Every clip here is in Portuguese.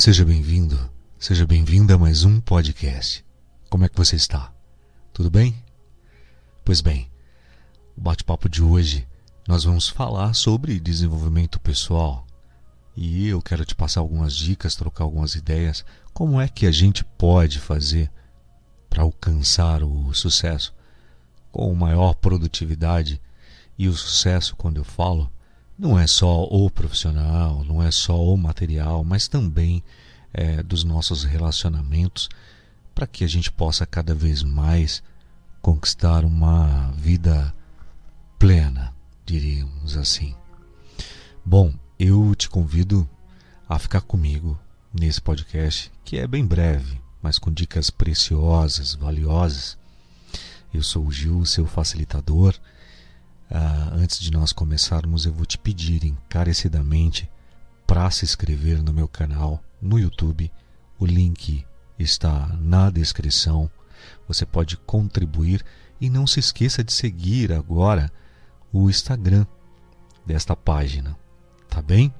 Seja bem-vindo, seja bem-vinda a mais um podcast. Como é que você está? Tudo bem? Pois bem, o bate-papo de hoje nós vamos falar sobre desenvolvimento pessoal. E eu quero te passar algumas dicas, trocar algumas ideias, como é que a gente pode fazer para alcançar o sucesso com maior produtividade. E o sucesso, quando eu falo, não é só o profissional, não é só o material, mas também é, dos nossos relacionamentos, para que a gente possa cada vez mais conquistar uma vida plena, diríamos assim. Bom, eu te convido a ficar comigo nesse podcast, que é bem breve, mas com dicas preciosas, valiosas. Eu sou o Gil, seu facilitador ah, antes de nós começarmos, eu vou te pedir encarecidamente para se inscrever no meu canal no YouTube. O link está na descrição. Você pode contribuir e não se esqueça de seguir agora o Instagram desta página, tá bem?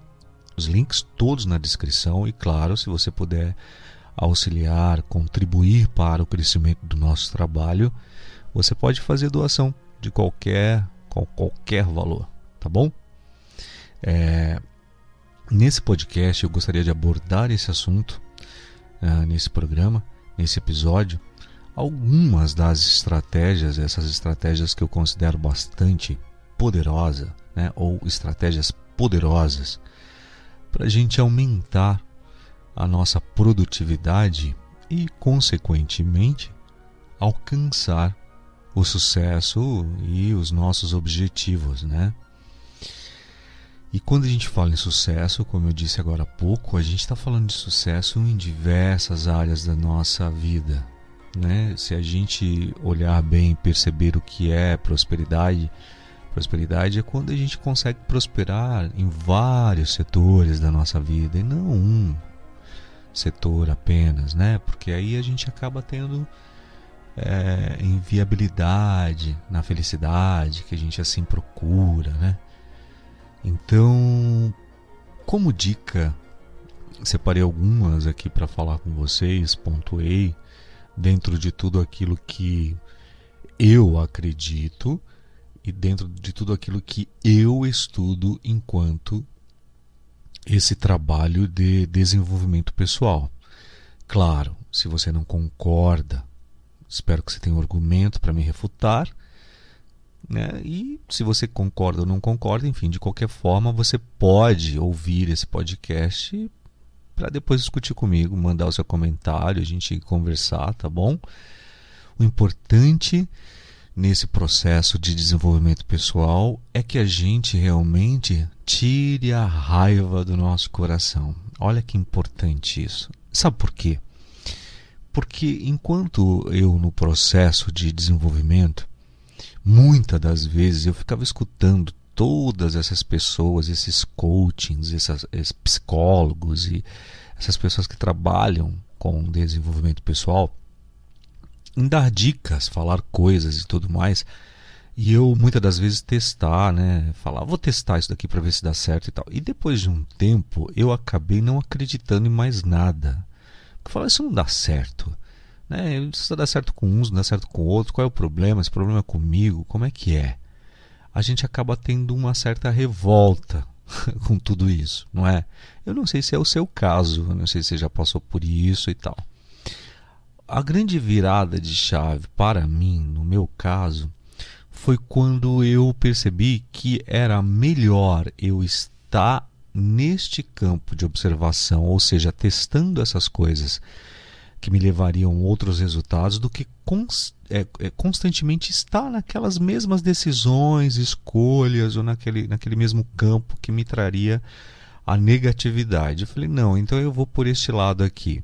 Os links todos na descrição e claro, se você puder auxiliar, contribuir para o crescimento do nosso trabalho, você pode fazer doação de qualquer com qualquer valor, tá bom? É, nesse podcast eu gostaria de abordar esse assunto, uh, nesse programa, nesse episódio, algumas das estratégias, essas estratégias que eu considero bastante poderosas, né, ou estratégias poderosas, para a gente aumentar a nossa produtividade e, consequentemente, alcançar o sucesso e os nossos objetivos, né? E quando a gente fala em sucesso, como eu disse agora há pouco, a gente está falando de sucesso em diversas áreas da nossa vida. Né? Se a gente olhar bem e perceber o que é prosperidade, prosperidade é quando a gente consegue prosperar em vários setores da nossa vida e não um setor apenas, né? Porque aí a gente acaba tendo é, em viabilidade, na felicidade que a gente assim procura, né? Então, como dica, separei algumas aqui para falar com vocês, pontuei dentro de tudo aquilo que eu acredito e dentro de tudo aquilo que eu estudo enquanto esse trabalho de desenvolvimento pessoal. Claro, se você não concorda Espero que você tenha um argumento para me refutar. Né? E se você concorda ou não concorda, enfim, de qualquer forma, você pode ouvir esse podcast para depois discutir comigo, mandar o seu comentário, a gente conversar, tá bom? O importante nesse processo de desenvolvimento pessoal é que a gente realmente tire a raiva do nosso coração. Olha que importante isso. Sabe por quê? Porque enquanto eu no processo de desenvolvimento, muitas das vezes eu ficava escutando todas essas pessoas, esses coachings, essas, esses psicólogos e essas pessoas que trabalham com desenvolvimento pessoal, em dar dicas, falar coisas e tudo mais. E eu muitas das vezes testar, né? Falar, vou testar isso daqui para ver se dá certo e tal. E depois de um tempo, eu acabei não acreditando em mais nada. Porque fala, isso não dá certo. Né? Isso dá certo com uns, não dá certo com outros. Qual é o problema? Esse problema é comigo? Como é que é? A gente acaba tendo uma certa revolta com tudo isso, não é? Eu não sei se é o seu caso, eu não sei se você já passou por isso e tal. A grande virada de chave para mim, no meu caso, foi quando eu percebi que era melhor eu estar neste campo de observação, ou seja, testando essas coisas que me levariam a outros resultados, do que cons é, é, constantemente estar naquelas mesmas decisões, escolhas, ou naquele, naquele mesmo campo que me traria a negatividade. Eu falei, não, então eu vou por este lado aqui.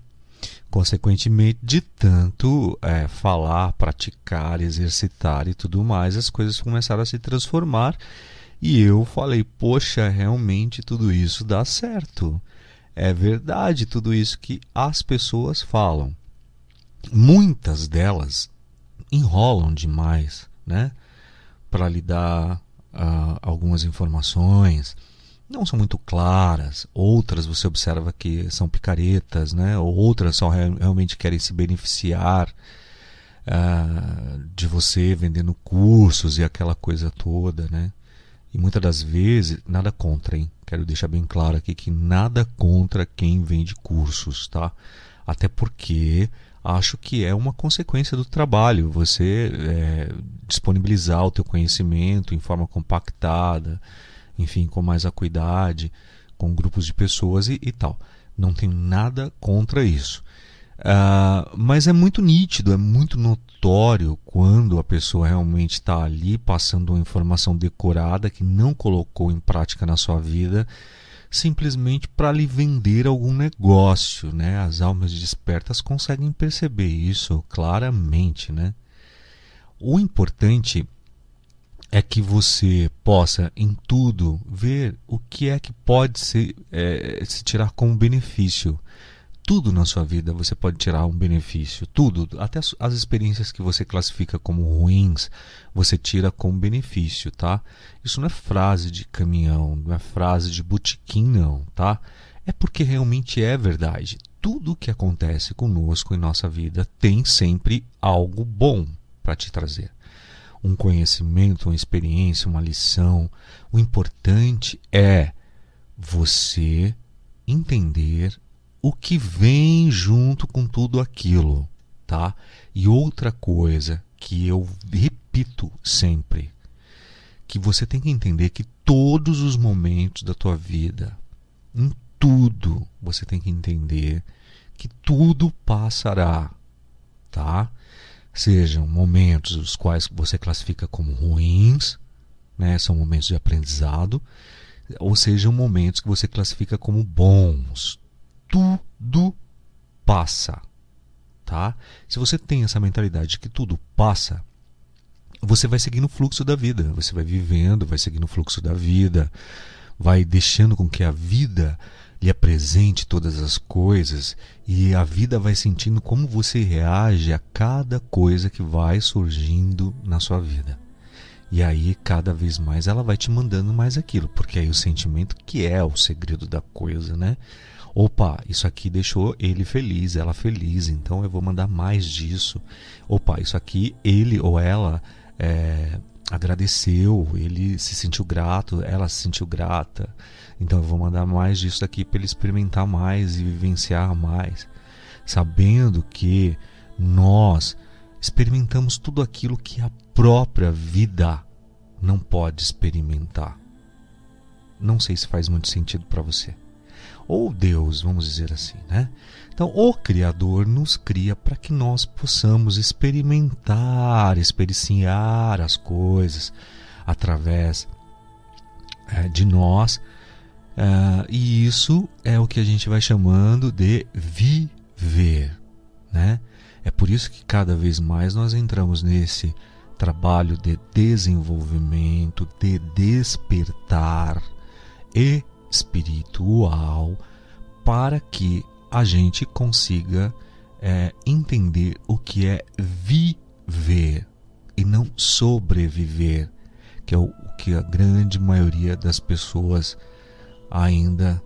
Consequentemente, de tanto é, falar, praticar, exercitar e tudo mais, as coisas começaram a se transformar e eu falei: poxa, realmente tudo isso dá certo. É verdade tudo isso que as pessoas falam. Muitas delas enrolam demais, né? Para lhe dar uh, algumas informações, não são muito claras, outras você observa que são picaretas, né? ou outras só realmente querem se beneficiar uh, de você vendendo cursos e aquela coisa toda. Né? E muitas das vezes, nada contra, hein? quero deixar bem claro aqui que nada contra quem vende cursos, tá? até porque acho que é uma consequência do trabalho você é, disponibilizar o teu conhecimento em forma compactada enfim, com mais acuidade, com grupos de pessoas e, e tal. Não tenho nada contra isso. Uh, mas é muito nítido, é muito notório quando a pessoa realmente está ali passando uma informação decorada que não colocou em prática na sua vida, simplesmente para lhe vender algum negócio. Né? As almas despertas conseguem perceber isso claramente. Né? O importante é que você possa em tudo ver o que é que pode se, é, se tirar como benefício. Tudo na sua vida você pode tirar um benefício, tudo, até as, as experiências que você classifica como ruins, você tira como benefício, tá? Isso não é frase de caminhão, não é frase de botequim, não, tá? É porque realmente é verdade. Tudo que acontece conosco em nossa vida tem sempre algo bom para te trazer um conhecimento, uma experiência, uma lição. O importante é você entender o que vem junto com tudo aquilo, tá? E outra coisa que eu repito sempre, que você tem que entender que todos os momentos da tua vida, em tudo, você tem que entender que tudo passará, tá? sejam momentos os quais você classifica como ruins, né, são momentos de aprendizado, ou sejam momentos que você classifica como bons. Tudo passa, tá? Se você tem essa mentalidade de que tudo passa, você vai seguindo o fluxo da vida, você vai vivendo, vai seguindo o fluxo da vida, vai deixando com que a vida lhe apresente todas as coisas e a vida vai sentindo como você reage a cada coisa que vai surgindo na sua vida. E aí, cada vez mais, ela vai te mandando mais aquilo, porque aí o sentimento que é o segredo da coisa, né? Opa, isso aqui deixou ele feliz, ela feliz, então eu vou mandar mais disso. Opa, isso aqui ele ou ela é, agradeceu, ele se sentiu grato, ela se sentiu grata. Então eu vou mandar mais disso aqui para ele experimentar mais e vivenciar mais, sabendo que nós experimentamos tudo aquilo que a própria vida não pode experimentar. Não sei se faz muito sentido para você. Ou Deus, vamos dizer assim, né? Então, o Criador nos cria para que nós possamos experimentar, experienciar as coisas através é, de nós Uh, e isso é o que a gente vai chamando de viver. Né? É por isso que cada vez mais nós entramos nesse trabalho de desenvolvimento, de despertar espiritual, para que a gente consiga é, entender o que é viver e não sobreviver, que é o que a grande maioria das pessoas ainda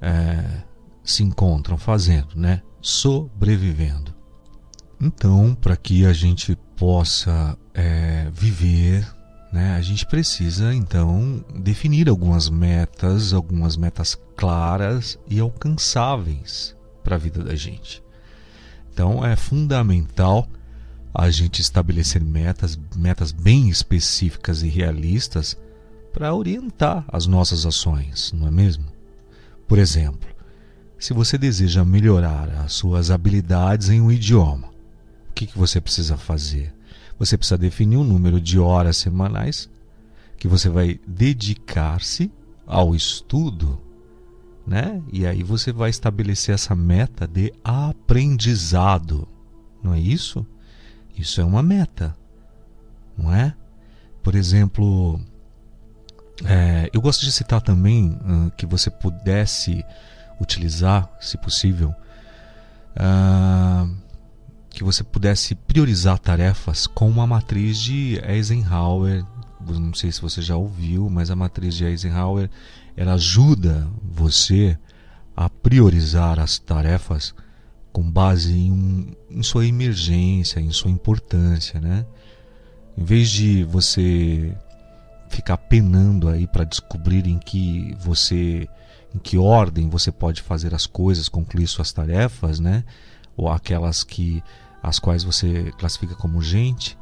é, se encontram fazendo, né? Sobrevivendo. Então, para que a gente possa é, viver, né, a gente precisa então definir algumas metas, algumas metas claras e alcançáveis para a vida da gente. Então, é fundamental a gente estabelecer metas, metas bem específicas e realistas para orientar as nossas ações, não é mesmo? Por exemplo, se você deseja melhorar as suas habilidades em um idioma, o que, que você precisa fazer? Você precisa definir um número de horas semanais que você vai dedicar-se ao estudo, né? E aí você vai estabelecer essa meta de aprendizado, não é isso? Isso é uma meta, não é? Por exemplo, é, eu gosto de citar também que você pudesse utilizar, se possível, uh, que você pudesse priorizar tarefas com uma matriz de Eisenhower não sei se você já ouviu, mas a matriz de Eisenhower ela ajuda você a priorizar as tarefas com base em, em sua emergência, em sua importância, né? Em vez de você ficar penando aí para descobrir em que você em que ordem você pode fazer as coisas, concluir suas tarefas, né? Ou aquelas que as quais você classifica como urgente,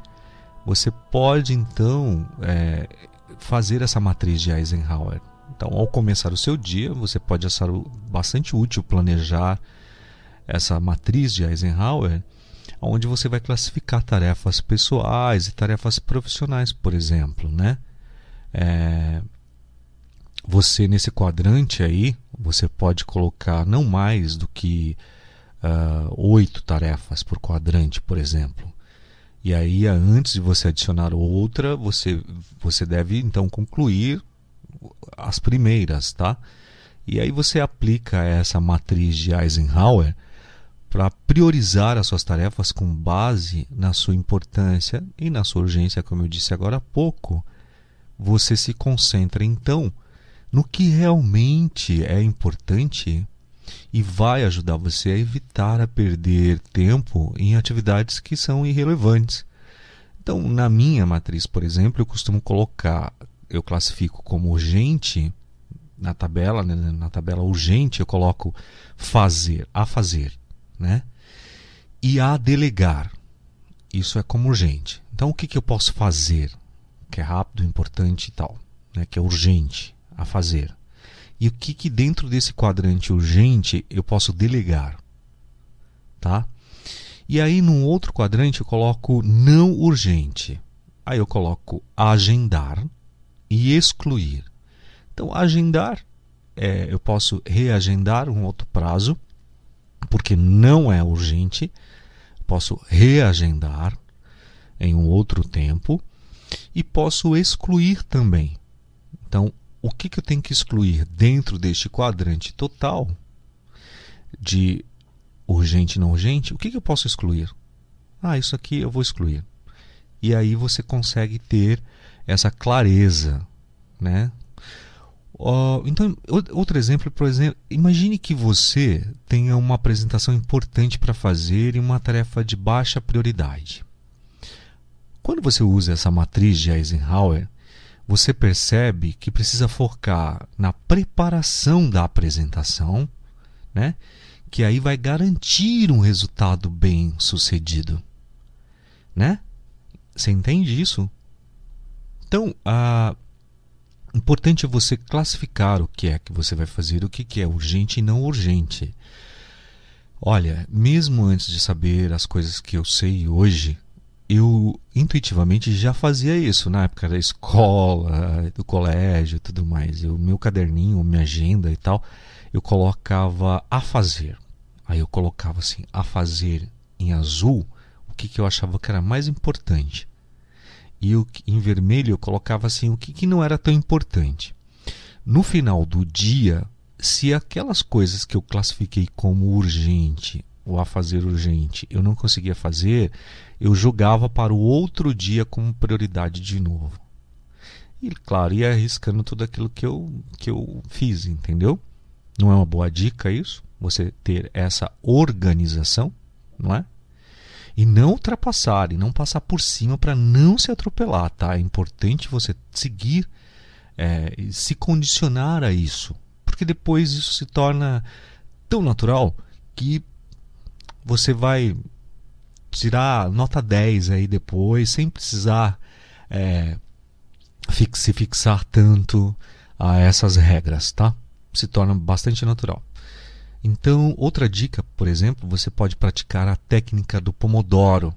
você pode então é, fazer essa matriz de Eisenhower. Então, ao começar o seu dia, você pode achar bastante útil planejar essa matriz de Eisenhower, onde você vai classificar tarefas pessoais e tarefas profissionais, por exemplo, né? É, você nesse quadrante aí, você pode colocar não mais do que uh, oito tarefas por quadrante, por exemplo. E aí, antes de você adicionar outra, você, você deve então concluir as primeiras, tá? E aí você aplica essa matriz de Eisenhower para priorizar as suas tarefas com base na sua importância e na sua urgência, como eu disse agora há pouco. Você se concentra então no que realmente é importante e vai ajudar você a evitar a perder tempo em atividades que são irrelevantes. Então, na minha matriz, por exemplo, eu costumo colocar, eu classifico como urgente na tabela, né, na tabela urgente eu coloco fazer, a fazer, né? E a delegar. Isso é como urgente. Então, o que, que eu posso fazer? Que é rápido, importante e tal, né? Que é urgente a fazer e o que, que dentro desse quadrante urgente eu posso delegar. Tá? E aí, num outro quadrante, eu coloco não urgente. Aí eu coloco agendar e excluir. Então, agendar, é, eu posso reagendar um outro prazo, porque não é urgente. Posso reagendar em um outro tempo e posso excluir também. Então, o que, que eu tenho que excluir dentro deste quadrante total de urgente e não urgente? O que, que eu posso excluir? Ah, isso aqui eu vou excluir. E aí você consegue ter essa clareza, né? Uh, então, outro exemplo, por exemplo, imagine que você tenha uma apresentação importante para fazer e uma tarefa de baixa prioridade. Quando você usa essa matriz de Eisenhower, você percebe que precisa focar na preparação da apresentação, né? que aí vai garantir um resultado bem sucedido. Né? Você entende isso? Então, a importante é você classificar o que é que você vai fazer, o que é urgente e não urgente. Olha, mesmo antes de saber as coisas que eu sei hoje, eu intuitivamente já fazia isso na época da escola, do colégio tudo mais. O meu caderninho, minha agenda e tal, eu colocava a fazer. Aí eu colocava assim, a fazer em azul, o que, que eu achava que era mais importante. E eu, em vermelho eu colocava assim, o que, que não era tão importante. No final do dia, se aquelas coisas que eu classifiquei como urgente ou a fazer urgente eu não conseguia fazer, eu jogava para o outro dia como prioridade de novo. E, claro, ia arriscando tudo aquilo que eu, que eu fiz, entendeu? Não é uma boa dica isso? Você ter essa organização, não é? E não ultrapassar, e não passar por cima para não se atropelar, tá? É importante você seguir, é, se condicionar a isso. Porque depois isso se torna tão natural que você vai tirar nota 10 aí depois, sem precisar é, fix, se fixar tanto a essas regras, tá? Se torna bastante natural. Então, outra dica, por exemplo, você pode praticar a técnica do Pomodoro.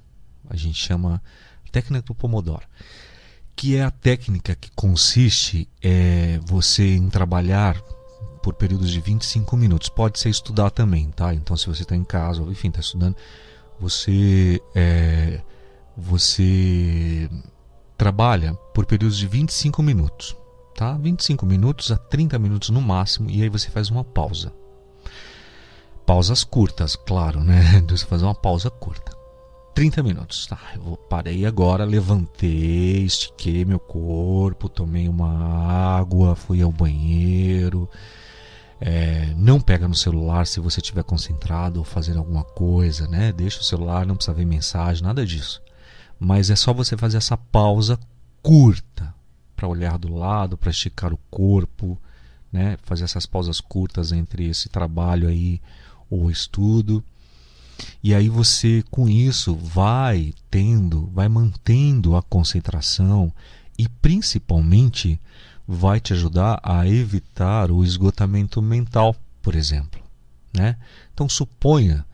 A gente chama técnica do Pomodoro, que é a técnica que consiste é, você em trabalhar por períodos de 25 minutos. Pode ser estudar também, tá? Então, se você está em casa, enfim, está estudando, você é, você trabalha por períodos de 25 minutos, tá? 25 minutos a 30 minutos no máximo e aí você faz uma pausa. Pausas curtas, claro, né? Você faz uma pausa curta. 30 minutos. Tá, eu parei agora, levantei, estiquei meu corpo, tomei uma água, fui ao banheiro. É, não pega no celular se você estiver concentrado ou fazendo alguma coisa, né? Deixa o celular, não precisa ver mensagem, nada disso. Mas é só você fazer essa pausa curta para olhar do lado, para esticar o corpo, né? Fazer essas pausas curtas entre esse trabalho aí ou estudo. E aí você, com isso, vai tendo, vai mantendo a concentração e principalmente vai te ajudar a evitar o esgotamento mental, por exemplo. Né? Então suponha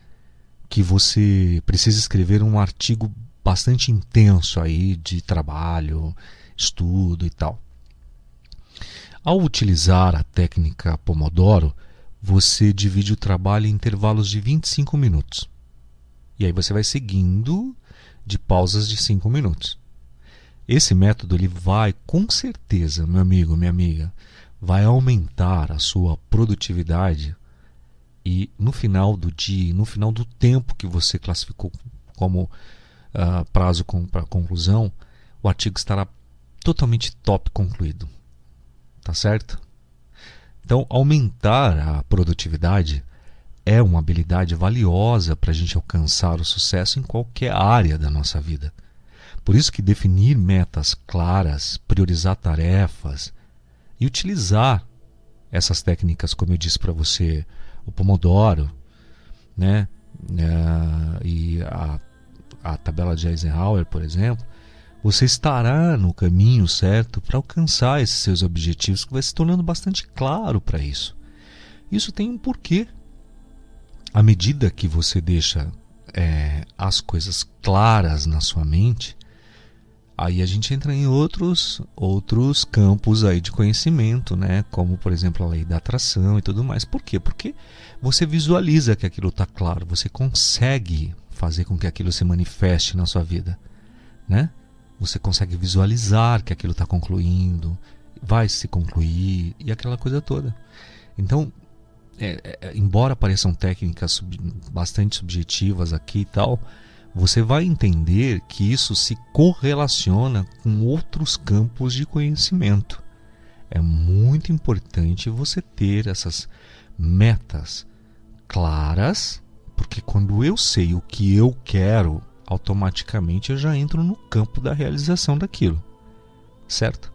que você precisa escrever um artigo bastante intenso aí de trabalho, estudo e tal. Ao utilizar a técnica Pomodoro, você divide o trabalho em intervalos de 25 minutos. E aí você vai seguindo de pausas de 5 minutos. Esse método ele vai com certeza, meu amigo, minha amiga, vai aumentar a sua produtividade e no final do dia, no final do tempo que você classificou como uh, prazo para conclusão, o artigo estará totalmente top concluído. Tá certo? Então, aumentar a produtividade é uma habilidade valiosa para a gente alcançar o sucesso em qualquer área da nossa vida. Por isso que definir metas claras, priorizar tarefas e utilizar essas técnicas, como eu disse para você, o Pomodoro, né, é, e a, a tabela de Eisenhower, por exemplo, você estará no caminho certo para alcançar esses seus objetivos, que vai se tornando bastante claro para isso. Isso tem um porquê à medida que você deixa é, as coisas claras na sua mente, aí a gente entra em outros outros campos aí de conhecimento, né? Como por exemplo a lei da atração e tudo mais. Por quê? Porque você visualiza que aquilo está claro, você consegue fazer com que aquilo se manifeste na sua vida, né? Você consegue visualizar que aquilo está concluindo, vai se concluir e aquela coisa toda. Então é, é, é, embora pareçam técnicas sub, bastante subjetivas aqui e tal, você vai entender que isso se correlaciona com outros campos de conhecimento. É muito importante você ter essas metas claras, porque quando eu sei o que eu quero, automaticamente eu já entro no campo da realização daquilo. Certo?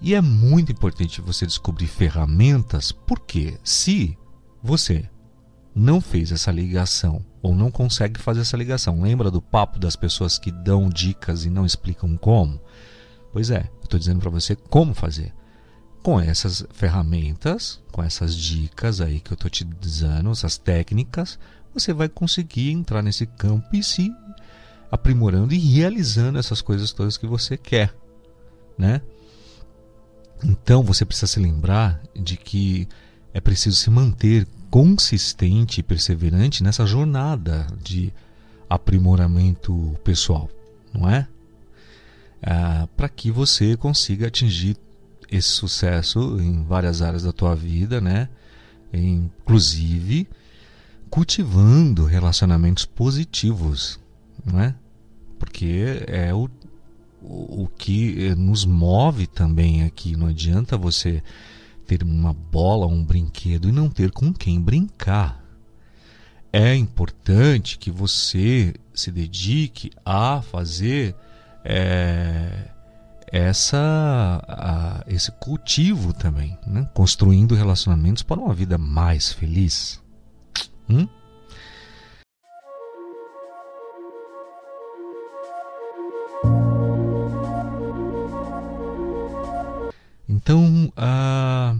E é muito importante você descobrir ferramentas, porque se você não fez essa ligação ou não consegue fazer essa ligação, lembra do papo das pessoas que dão dicas e não explicam como? Pois é, estou dizendo para você como fazer. Com essas ferramentas, com essas dicas aí que eu estou te dizendo, essas técnicas, você vai conseguir entrar nesse campo e se aprimorando e realizando essas coisas todas que você quer, né? Então você precisa se lembrar de que é preciso se manter consistente e perseverante nessa jornada de aprimoramento pessoal, não é? Ah, Para que você consiga atingir esse sucesso em várias áreas da tua vida, né? Inclusive cultivando relacionamentos positivos, não é? Porque é o o, que eh, nos move também aqui. Não adianta você ter uma bola, um brinquedo e não ter com quem brincar. É importante que você se dedique a fazer é, essa, a, esse cultivo também, né? construindo relacionamentos para uma vida mais feliz. Hum? Então, uh,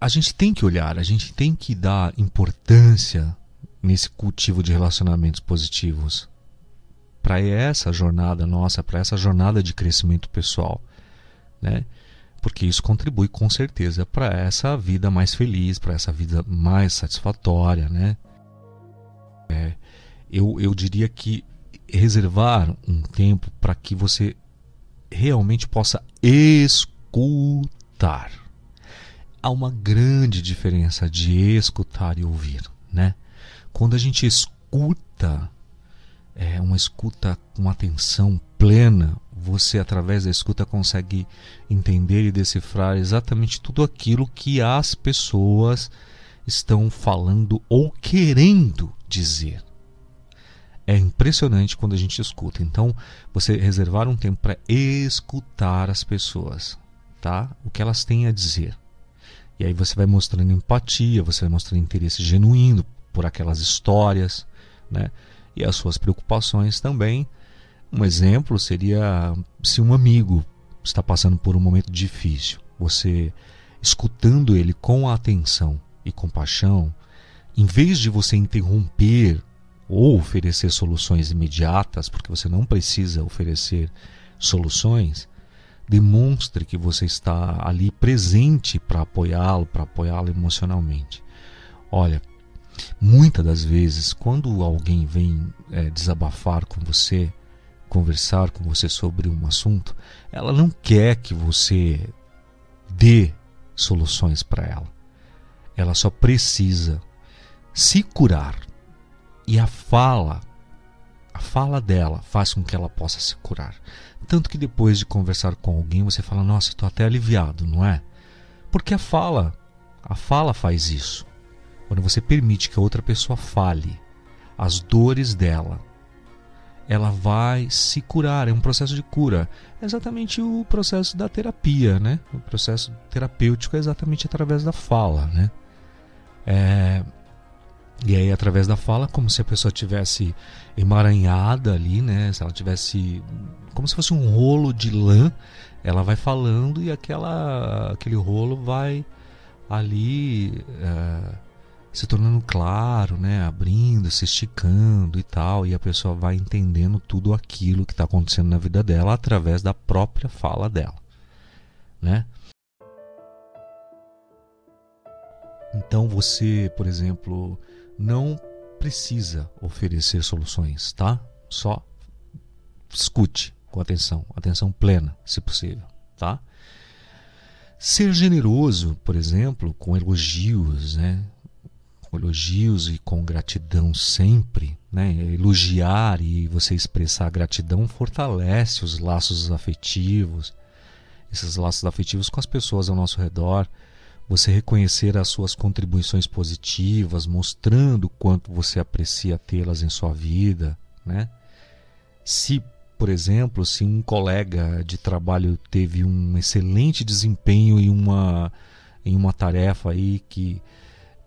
a gente tem que olhar, a gente tem que dar importância nesse cultivo de relacionamentos positivos para essa jornada nossa, para essa jornada de crescimento pessoal, né? Porque isso contribui com certeza para essa vida mais feliz, para essa vida mais satisfatória, né? É, eu, eu diria que reservar um tempo para que você realmente possa escutar escutar. Há uma grande diferença de escutar e ouvir, né? Quando a gente escuta, é, uma escuta com atenção plena, você através da escuta consegue entender e decifrar exatamente tudo aquilo que as pessoas estão falando ou querendo dizer. É impressionante quando a gente escuta. Então, você reservar um tempo para escutar as pessoas, tá? O que elas têm a dizer. E aí você vai mostrando empatia, você vai mostrando interesse genuíno por aquelas histórias, né? E as suas preocupações também. Um exemplo seria se um amigo está passando por um momento difícil, você escutando ele com atenção e compaixão, em vez de você interromper ou oferecer soluções imediatas, porque você não precisa oferecer soluções, demonstre que você está ali presente para apoiá-lo, para apoiá-lo emocionalmente. Olha, muitas das vezes, quando alguém vem é, desabafar com você, conversar com você sobre um assunto, ela não quer que você dê soluções para ela. Ela só precisa se curar e a fala, a fala dela faz com que ela possa se curar. Tanto que depois de conversar com alguém, você fala: Nossa, estou até aliviado, não é? Porque a fala, a fala faz isso. Quando você permite que a outra pessoa fale as dores dela, ela vai se curar. É um processo de cura. É exatamente o processo da terapia, né? O processo terapêutico é exatamente através da fala, né? É, e aí, através da fala, como se a pessoa tivesse emaranhada ali, né? Se ela tivesse. Como se fosse um rolo de lã, ela vai falando e aquela, aquele rolo vai ali é, se tornando claro, né? Abrindo, se esticando e tal. E a pessoa vai entendendo tudo aquilo que está acontecendo na vida dela através da própria fala dela, né? Então você, por exemplo não precisa oferecer soluções, tá? Só escute com atenção, atenção plena, se possível, tá? Ser generoso, por exemplo, com elogios, né? Com elogios e com gratidão sempre, né? Elogiar e você expressar gratidão fortalece os laços afetivos, esses laços afetivos com as pessoas ao nosso redor você reconhecer as suas contribuições positivas, mostrando quanto você aprecia tê-las em sua vida, né? Se, por exemplo, se um colega de trabalho teve um excelente desempenho em uma em uma tarefa aí que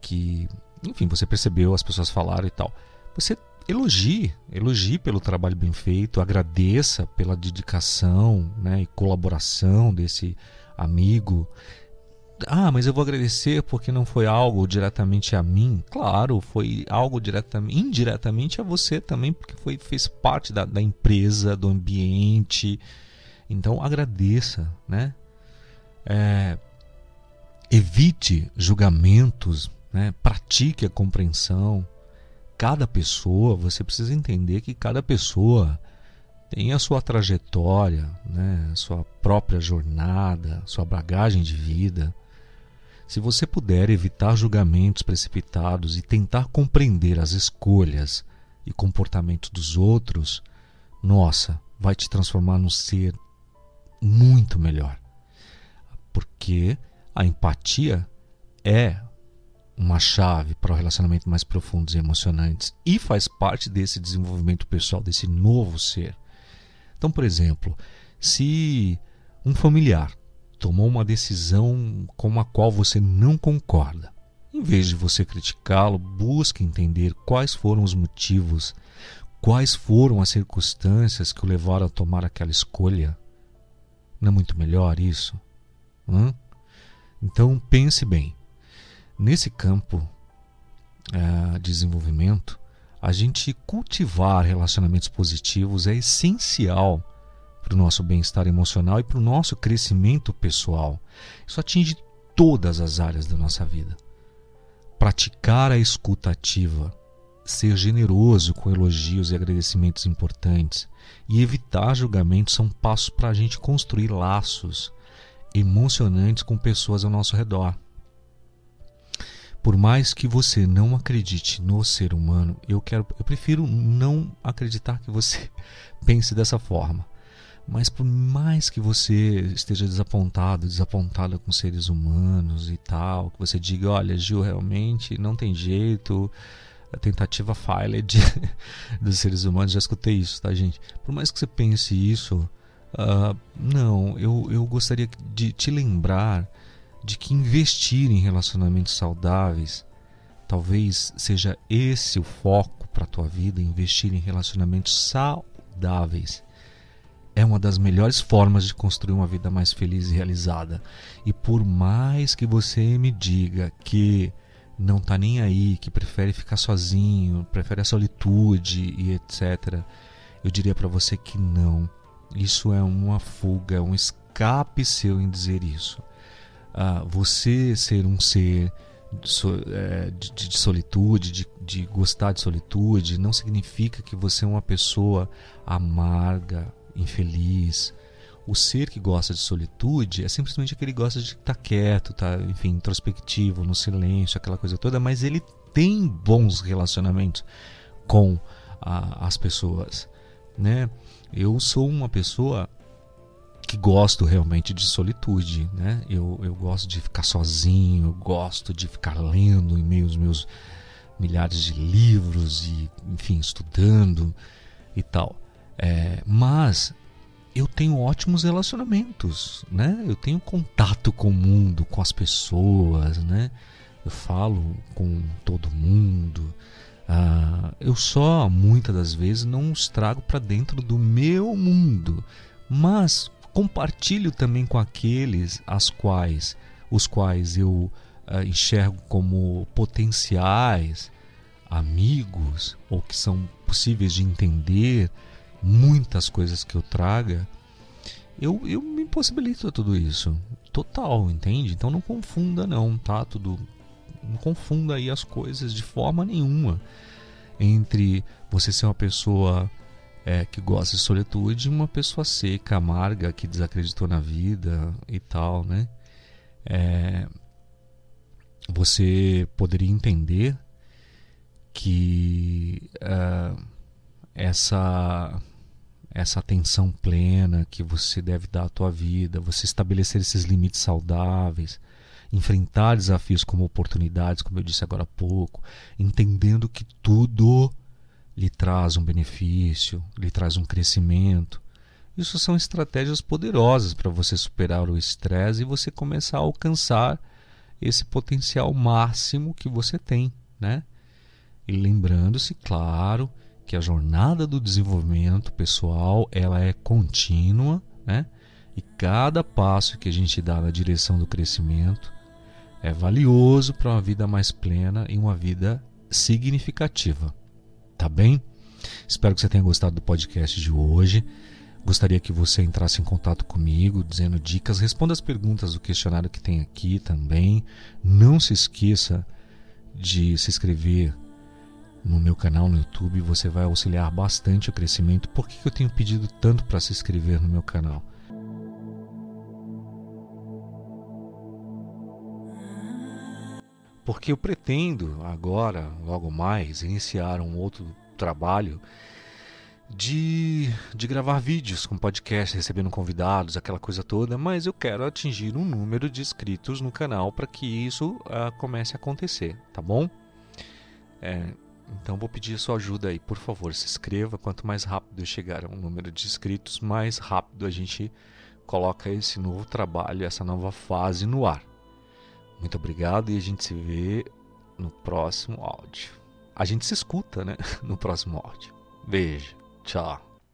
que, enfim, você percebeu, as pessoas falaram e tal. Você elogie, elogie pelo trabalho bem feito, agradeça pela dedicação, né, e colaboração desse amigo ah, mas eu vou agradecer porque não foi algo diretamente a mim. Claro, foi algo diretamente, indiretamente a você também, porque foi, fez parte da, da empresa, do ambiente. Então agradeça, né? É, evite julgamentos, né? pratique a compreensão. Cada pessoa, você precisa entender que cada pessoa tem a sua trajetória, né? sua própria jornada, sua bagagem de vida. Se você puder evitar julgamentos precipitados e tentar compreender as escolhas e comportamentos dos outros, nossa, vai te transformar num ser muito melhor. Porque a empatia é uma chave para o relacionamento mais profundos e emocionantes e faz parte desse desenvolvimento pessoal desse novo ser. Então, por exemplo, se um familiar tomou uma decisão com a qual você não concorda. Em vez de você criticá-lo, busque entender quais foram os motivos, quais foram as circunstâncias que o levaram a tomar aquela escolha. Não é muito melhor isso? Hã? Então pense bem. Nesse campo é, de desenvolvimento, a gente cultivar relacionamentos positivos é essencial para o nosso bem-estar emocional e para o nosso crescimento pessoal. Isso atinge todas as áreas da nossa vida. Praticar a escuta ativa, ser generoso com elogios e agradecimentos importantes e evitar julgamentos são passos para a gente construir laços emocionantes com pessoas ao nosso redor. Por mais que você não acredite no ser humano, eu quero, eu prefiro não acreditar que você pense dessa forma. Mas por mais que você esteja desapontado, desapontada com seres humanos e tal, que você diga, olha, Gil, realmente não tem jeito, a tentativa falha de, dos seres humanos, já escutei isso, tá, gente? Por mais que você pense isso, uh, não, eu, eu gostaria de te lembrar de que investir em relacionamentos saudáveis talvez seja esse o foco para a tua vida, investir em relacionamentos saudáveis é uma das melhores formas de construir uma vida mais feliz e realizada. E por mais que você me diga que não está nem aí, que prefere ficar sozinho, prefere a solitude e etc, eu diria para você que não. Isso é uma fuga, é um escape seu em dizer isso. Ah, você ser um ser é, de, de, de solitude, de, de gostar de solitude, não significa que você é uma pessoa amarga, infeliz. O ser que gosta de solitude é simplesmente aquele que gosta de estar quieto, tá, enfim, introspectivo, no silêncio, aquela coisa toda, mas ele tem bons relacionamentos com a, as pessoas, né? Eu sou uma pessoa que gosto realmente de solitude, né? Eu, eu gosto de ficar sozinho, eu gosto de ficar lendo em meio aos meus milhares de livros e, enfim, estudando e tal. É, mas eu tenho ótimos relacionamentos, né? Eu tenho contato com o mundo, com as pessoas, né? Eu falo com todo mundo. Ah, eu só, muitas das vezes, não os trago para dentro do meu mundo, mas compartilho também com aqueles as quais, os quais eu ah, enxergo como potenciais amigos ou que são possíveis de entender muitas coisas que eu traga, eu, eu me impossibilito a tudo isso. Total, entende? Então não confunda não, tá? Tudo não confunda aí as coisas de forma nenhuma entre você ser uma pessoa é, que gosta de solitude e uma pessoa seca, amarga, que desacreditou na vida e tal, né? É, você poderia entender que uh, essa essa atenção plena que você deve dar à tua vida, você estabelecer esses limites saudáveis, enfrentar desafios como oportunidades, como eu disse agora há pouco, entendendo que tudo lhe traz um benefício, lhe traz um crescimento. Isso são estratégias poderosas para você superar o estresse e você começar a alcançar esse potencial máximo que você tem, né? E lembrando-se, claro, que a jornada do desenvolvimento pessoal ela é contínua, né? E cada passo que a gente dá na direção do crescimento é valioso para uma vida mais plena e uma vida significativa. Tá bem? Espero que você tenha gostado do podcast de hoje. Gostaria que você entrasse em contato comigo, dizendo dicas, responda as perguntas do questionário que tem aqui também. Não se esqueça de se inscrever no meu canal no YouTube, você vai auxiliar bastante o crescimento. Por que eu tenho pedido tanto para se inscrever no meu canal? Porque eu pretendo agora, logo mais, iniciar um outro trabalho de, de gravar vídeos com podcast, recebendo convidados, aquela coisa toda, mas eu quero atingir um número de inscritos no canal para que isso uh, comece a acontecer, tá bom? É, então vou pedir sua ajuda aí, por favor, se inscreva. Quanto mais rápido chegar a um número de inscritos, mais rápido a gente coloca esse novo trabalho, essa nova fase no ar. Muito obrigado e a gente se vê no próximo áudio. A gente se escuta, né? No próximo áudio. Beijo. Tchau.